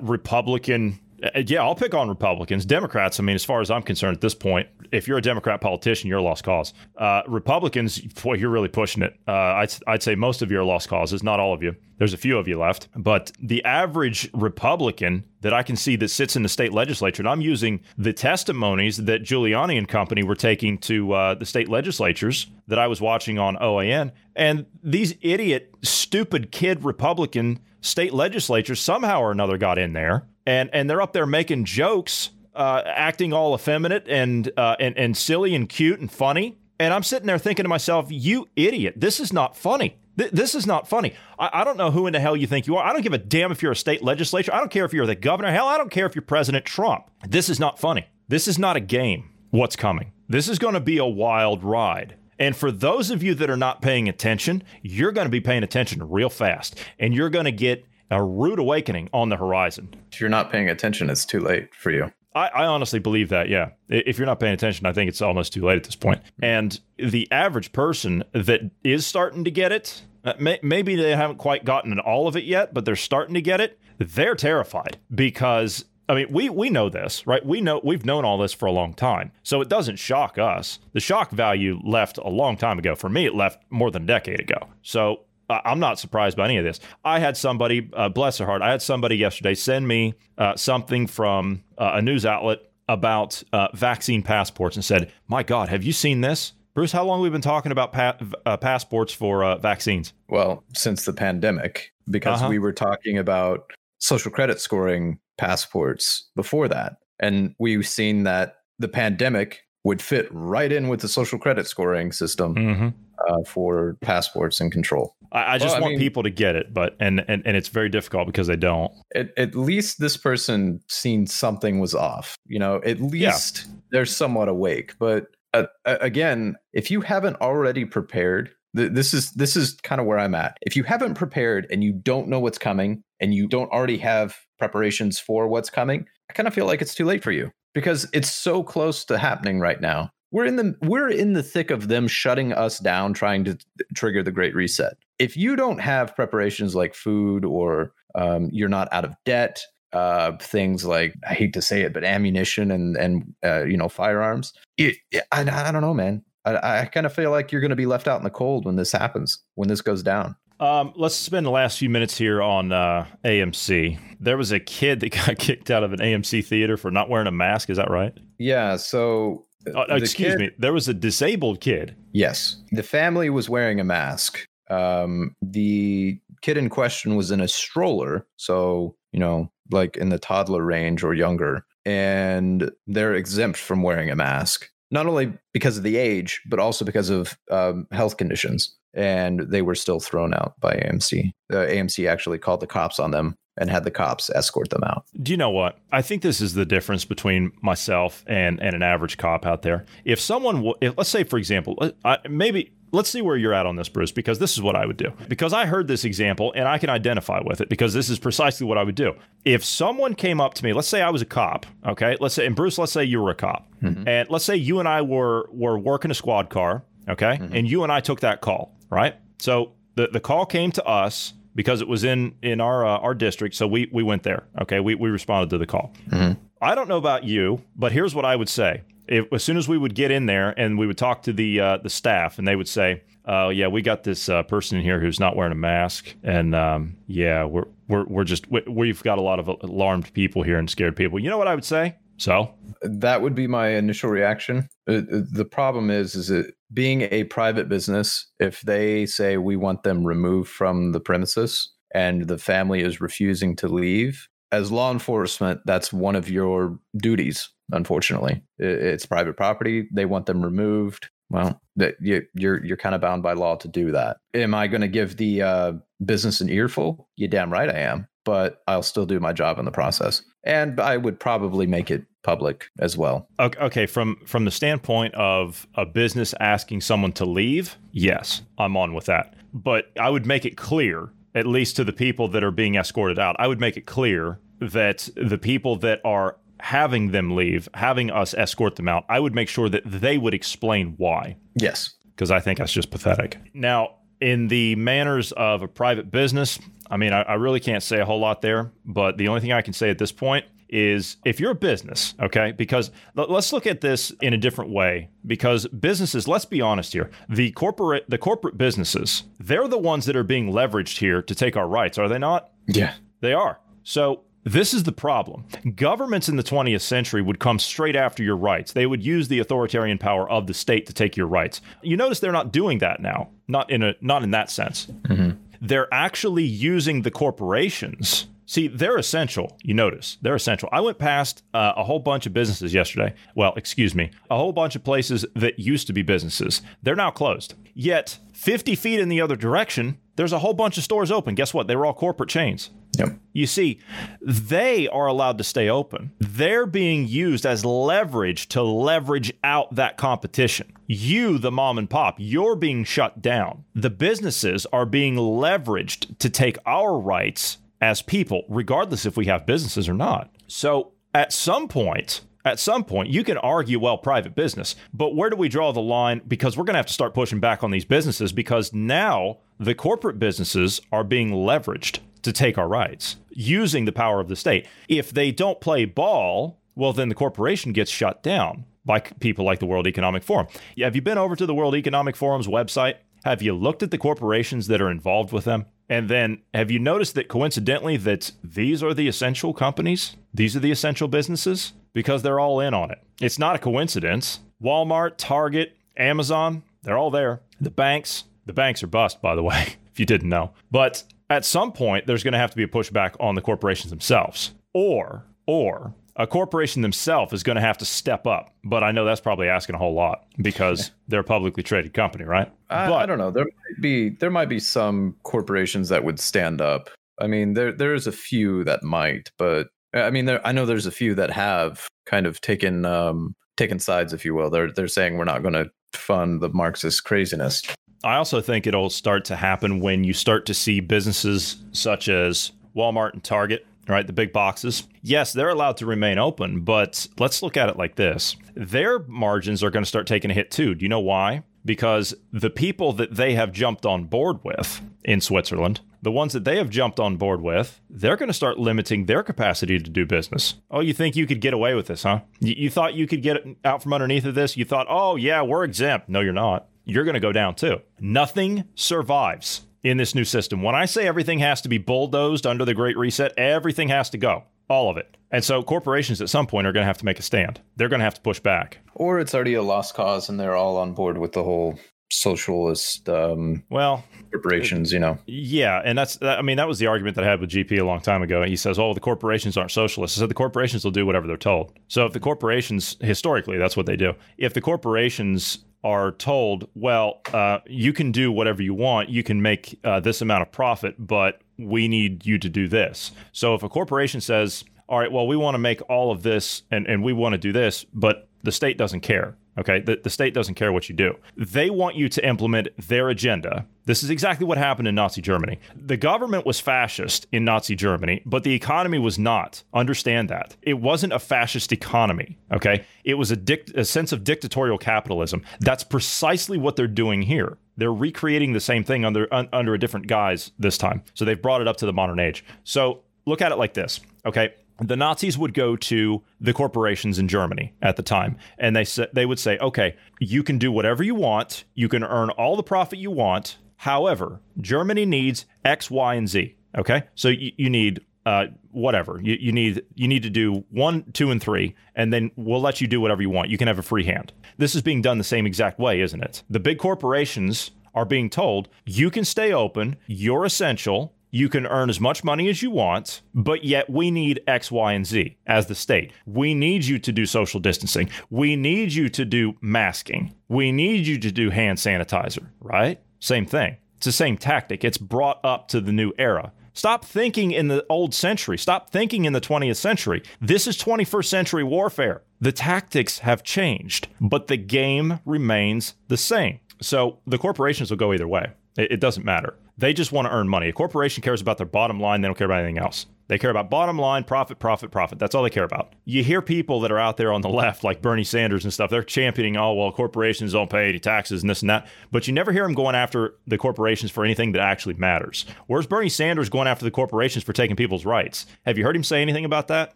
Republican uh, yeah, I'll pick on Republicans. Democrats, I mean, as far as I'm concerned at this point, if you're a Democrat politician, you're a lost cause. Uh, Republicans, boy, you're really pushing it. Uh, I'd, I'd say most of you are lost causes, not all of you. There's a few of you left. But the average Republican that I can see that sits in the state legislature, and I'm using the testimonies that Giuliani and company were taking to uh, the state legislatures that I was watching on OAN, and these idiot, stupid kid Republican state legislatures somehow or another got in there and and they're up there making jokes, uh, acting all effeminate and uh, and and silly and cute and funny. And I'm sitting there thinking to myself, "You idiot! This is not funny. Th- this is not funny. I-, I don't know who in the hell you think you are. I don't give a damn if you're a state legislature. I don't care if you're the governor. Hell, I don't care if you're President Trump. This is not funny. This is not a game. What's coming? This is going to be a wild ride." And for those of you that are not paying attention, you're going to be paying attention real fast and you're going to get a rude awakening on the horizon. If you're not paying attention, it's too late for you. I, I, honestly believe that, yeah. If you're not paying attention, I think it's almost too late at this point. And the average person that is starting to get it, uh, may, maybe they haven't quite gotten all of it yet, but they're starting to get it. They're terrified because I mean, we we know this, right? We know we've known all this for a long time. So it doesn't shock us. The shock value left a long time ago. For me, it left more than a decade ago. So I'm not surprised by any of this. I had somebody, uh, bless her heart, I had somebody yesterday send me uh, something from uh, a news outlet about uh, vaccine passports and said, "My God, have you seen this?" Bruce, how long have we been talking about pa- uh, passports for uh, vaccines? Well, since the pandemic, because uh-huh. we were talking about social credit scoring passports before that, and we've seen that the pandemic would fit right in with the social credit scoring system mm-hmm. uh, for passports and control. I, I just well, want I mean, people to get it, but and, and and it's very difficult because they don't. At, at least this person seen something was off. You know, at least yeah. they're somewhat awake. But uh, again, if you haven't already prepared, th- this is this is kind of where I'm at. If you haven't prepared and you don't know what's coming, and you don't already have preparations for what's coming, I kind of feel like it's too late for you because it's so close to happening right now. We're in the we're in the thick of them shutting us down trying to trigger the great reset. If you don't have preparations like food or um, you're not out of debt, uh, things like I hate to say it, but ammunition and and uh, you know firearms. It, I, I don't know, man. I, I kind of feel like you're going to be left out in the cold when this happens, when this goes down. Um, let's spend the last few minutes here on uh, AMC. There was a kid that got kicked out of an AMC theater for not wearing a mask. Is that right? Yeah. So, uh, excuse kid, me. There was a disabled kid. Yes. The family was wearing a mask. Um, the kid in question was in a stroller. So, you know, like in the toddler range or younger. And they're exempt from wearing a mask, not only because of the age, but also because of um, health conditions and they were still thrown out by AMC. Uh, AMC actually called the cops on them and had the cops escort them out. Do you know what? I think this is the difference between myself and, and an average cop out there. If someone, if, let's say, for example, I, maybe let's see where you're at on this, Bruce, because this is what I would do. Because I heard this example and I can identify with it because this is precisely what I would do. If someone came up to me, let's say I was a cop, okay? Let's say, and Bruce, let's say you were a cop, mm-hmm. and let's say you and I were were working a squad car, okay? Mm-hmm. And you and I took that call, right? So the the call came to us because it was in in our uh, our district. So we we went there. Okay, we we responded to the call. Mm-hmm. I don't know about you, but here's what I would say. If, as soon as we would get in there and we would talk to the uh, the staff, and they would say, "Oh yeah, we got this uh, person in here who's not wearing a mask, and um, yeah, we're we're we're just we, have got a lot of alarmed people here and scared people." You know what I would say? So that would be my initial reaction. Uh, uh, the problem is, is it being a private business? If they say we want them removed from the premises and the family is refusing to leave, as law enforcement, that's one of your duties. Unfortunately, it's private property. They want them removed. Well, you, you're you're kind of bound by law to do that. Am I going to give the uh, business an earful? You damn right I am. But I'll still do my job in the process and I would probably make it public as well. Okay, from from the standpoint of a business asking someone to leave, yes, I'm on with that. But I would make it clear, at least to the people that are being escorted out, I would make it clear that the people that are having them leave, having us escort them out, I would make sure that they would explain why. Yes. Because I think that's just pathetic. Now, in the manners of a private business, I mean, I, I, really can't say a whole lot there, but the only thing I can say at this point is if you're a business, okay, because let's look at this in a different way. Because businesses, let's be honest here, the corporate the corporate businesses, they're the ones that are being leveraged here to take our rights, are they not? Yeah, they are. So this is the problem. Governments in the 20th century would come straight after your rights. They would use the authoritarian power of the state to take your rights. You notice they're not doing that now. Not in a not in that sense. Mm-hmm. They're actually using the corporations. See, they're essential. You notice they're essential. I went past uh, a whole bunch of businesses yesterday. Well, excuse me, a whole bunch of places that used to be businesses. They're now closed. Yet, 50 feet in the other direction, there's a whole bunch of stores open. Guess what? They were all corporate chains. Yep. You see, they are allowed to stay open. They're being used as leverage to leverage out that competition. You, the mom and pop, you're being shut down. The businesses are being leveraged to take our rights as people, regardless if we have businesses or not. So at some point, at some point, you can argue, well, private business, but where do we draw the line? Because we're going to have to start pushing back on these businesses because now the corporate businesses are being leveraged to take our rights using the power of the state. If they don't play ball, well, then the corporation gets shut down by people like the World Economic Forum. Have you been over to the World Economic Forum's website? Have you looked at the corporations that are involved with them? And then have you noticed that coincidentally that these are the essential companies? These are the essential businesses because they're all in on it. It's not a coincidence. Walmart, Target, Amazon, they're all there. The banks, the banks are bust by the way, if you didn't know. But at some point there's going to have to be a pushback on the corporations themselves or or a corporation themselves is going to have to step up but i know that's probably asking a whole lot because they're a publicly traded company right? I, but, I don't know. There might be there might be some corporations that would stand up. I mean there there's a few that might but i mean there i know there's a few that have kind of taken um taken sides if you will. They're they're saying we're not going to fund the marxist craziness. I also think it'll start to happen when you start to see businesses such as Walmart and Target, right? The big boxes. Yes, they're allowed to remain open, but let's look at it like this their margins are going to start taking a hit too. Do you know why? Because the people that they have jumped on board with in Switzerland, the ones that they have jumped on board with, they're going to start limiting their capacity to do business. Oh, you think you could get away with this, huh? You, you thought you could get out from underneath of this? You thought, oh, yeah, we're exempt. No, you're not you're going to go down too. Nothing survives in this new system. When I say everything has to be bulldozed under the Great Reset, everything has to go. All of it. And so corporations at some point are going to have to make a stand. They're going to have to push back. Or it's already a lost cause and they're all on board with the whole socialist um well corporations you know yeah and that's i mean that was the argument that i had with gp a long time ago he says oh the corporations aren't socialists i said the corporations will do whatever they're told so if the corporations historically that's what they do if the corporations are told, well, uh, you can do whatever you want, you can make uh, this amount of profit, but we need you to do this. So if a corporation says, all right, well, we want to make all of this and, and we want to do this, but the state doesn't care. Okay. The, the state doesn't care what you do. They want you to implement their agenda. This is exactly what happened in Nazi Germany. The government was fascist in Nazi Germany, but the economy was not. Understand that. It wasn't a fascist economy. Okay. It was a, a sense of dictatorial capitalism. That's precisely what they're doing here. They're recreating the same thing under un, under a different guise this time. So they've brought it up to the modern age. So look at it like this. Okay the Nazis would go to the corporations in Germany at the time, and they said they would say, "Okay, you can do whatever you want. You can earn all the profit you want. However, Germany needs X, Y, and Z. Okay, so you, you need uh, whatever you, you need. You need to do one, two, and three, and then we'll let you do whatever you want. You can have a free hand. This is being done the same exact way, isn't it? The big corporations." Are being told you can stay open, you're essential, you can earn as much money as you want, but yet we need X, Y, and Z as the state. We need you to do social distancing. We need you to do masking. We need you to do hand sanitizer, right? Same thing. It's the same tactic. It's brought up to the new era. Stop thinking in the old century. Stop thinking in the 20th century. This is 21st century warfare. The tactics have changed, but the game remains the same. So the corporations will go either way. It, doesn't matter. They just want to earn money. A corporation cares about their bottom line. They don't care about anything else. They care about bottom line, profit, profit, profit. That's all they care about. You hear people that are out there on the left, like Bernie Sanders and stuff, they're championing, oh, well, corporations don't pay any taxes and this and that. But you never hear them going after the corporations for anything that actually matters. Where's Bernie Sanders going after the corporations for taking people's rights? Have you heard him say anything about that?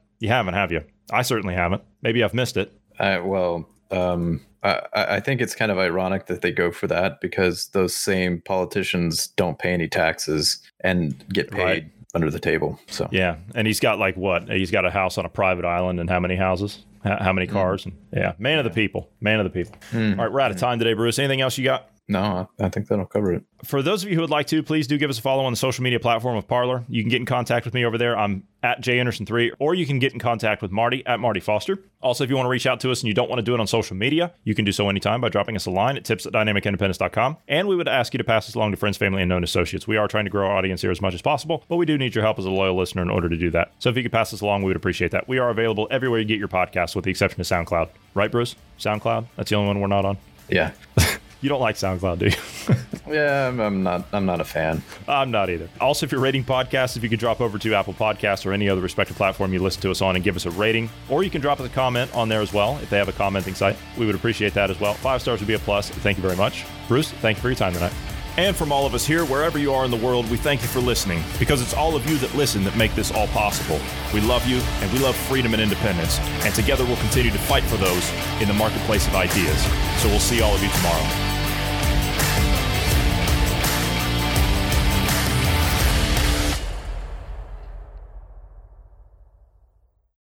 You haven't, have you? I certainly haven't. Maybe I've missed it. Uh, well, um, I, I think it's kind of ironic that they go for that because those same politicians don't pay any taxes and get paid right. under the table. So yeah, and he's got like what? He's got a house on a private island and how many houses? How many mm. cars? Mm. And yeah, man of the people, man of the people. Mm. All right, we're out of time today, Bruce. Anything else you got? No, I think that'll cover it. For those of you who would like to, please do give us a follow on the social media platform of Parler. You can get in contact with me over there. I'm at janderson3, or you can get in contact with Marty at Marty Foster. Also, if you want to reach out to us and you don't want to do it on social media, you can do so anytime by dropping us a line at tips at dynamicindependence.com. And we would ask you to pass us along to friends, family, and known associates. We are trying to grow our audience here as much as possible, but we do need your help as a loyal listener in order to do that. So if you could pass us along, we would appreciate that. We are available everywhere you get your podcasts, with the exception of SoundCloud. Right, Bruce? SoundCloud? That's the only one we're not on? Yeah. You don't like SoundCloud, do you? yeah, I'm, I'm, not. I'm not a fan. I'm not either. Also, if you're rating podcasts, if you could drop over to Apple Podcasts or any other respective platform you listen to us on and give us a rating, or you can drop us a comment on there as well if they have a commenting site. We would appreciate that as well. Five stars would be a plus. Thank you very much, Bruce. Thank you for your time tonight. And from all of us here, wherever you are in the world, we thank you for listening because it's all of you that listen that make this all possible. We love you and we love freedom and independence. And together we'll continue to fight for those in the marketplace of ideas. So we'll see all of you tomorrow.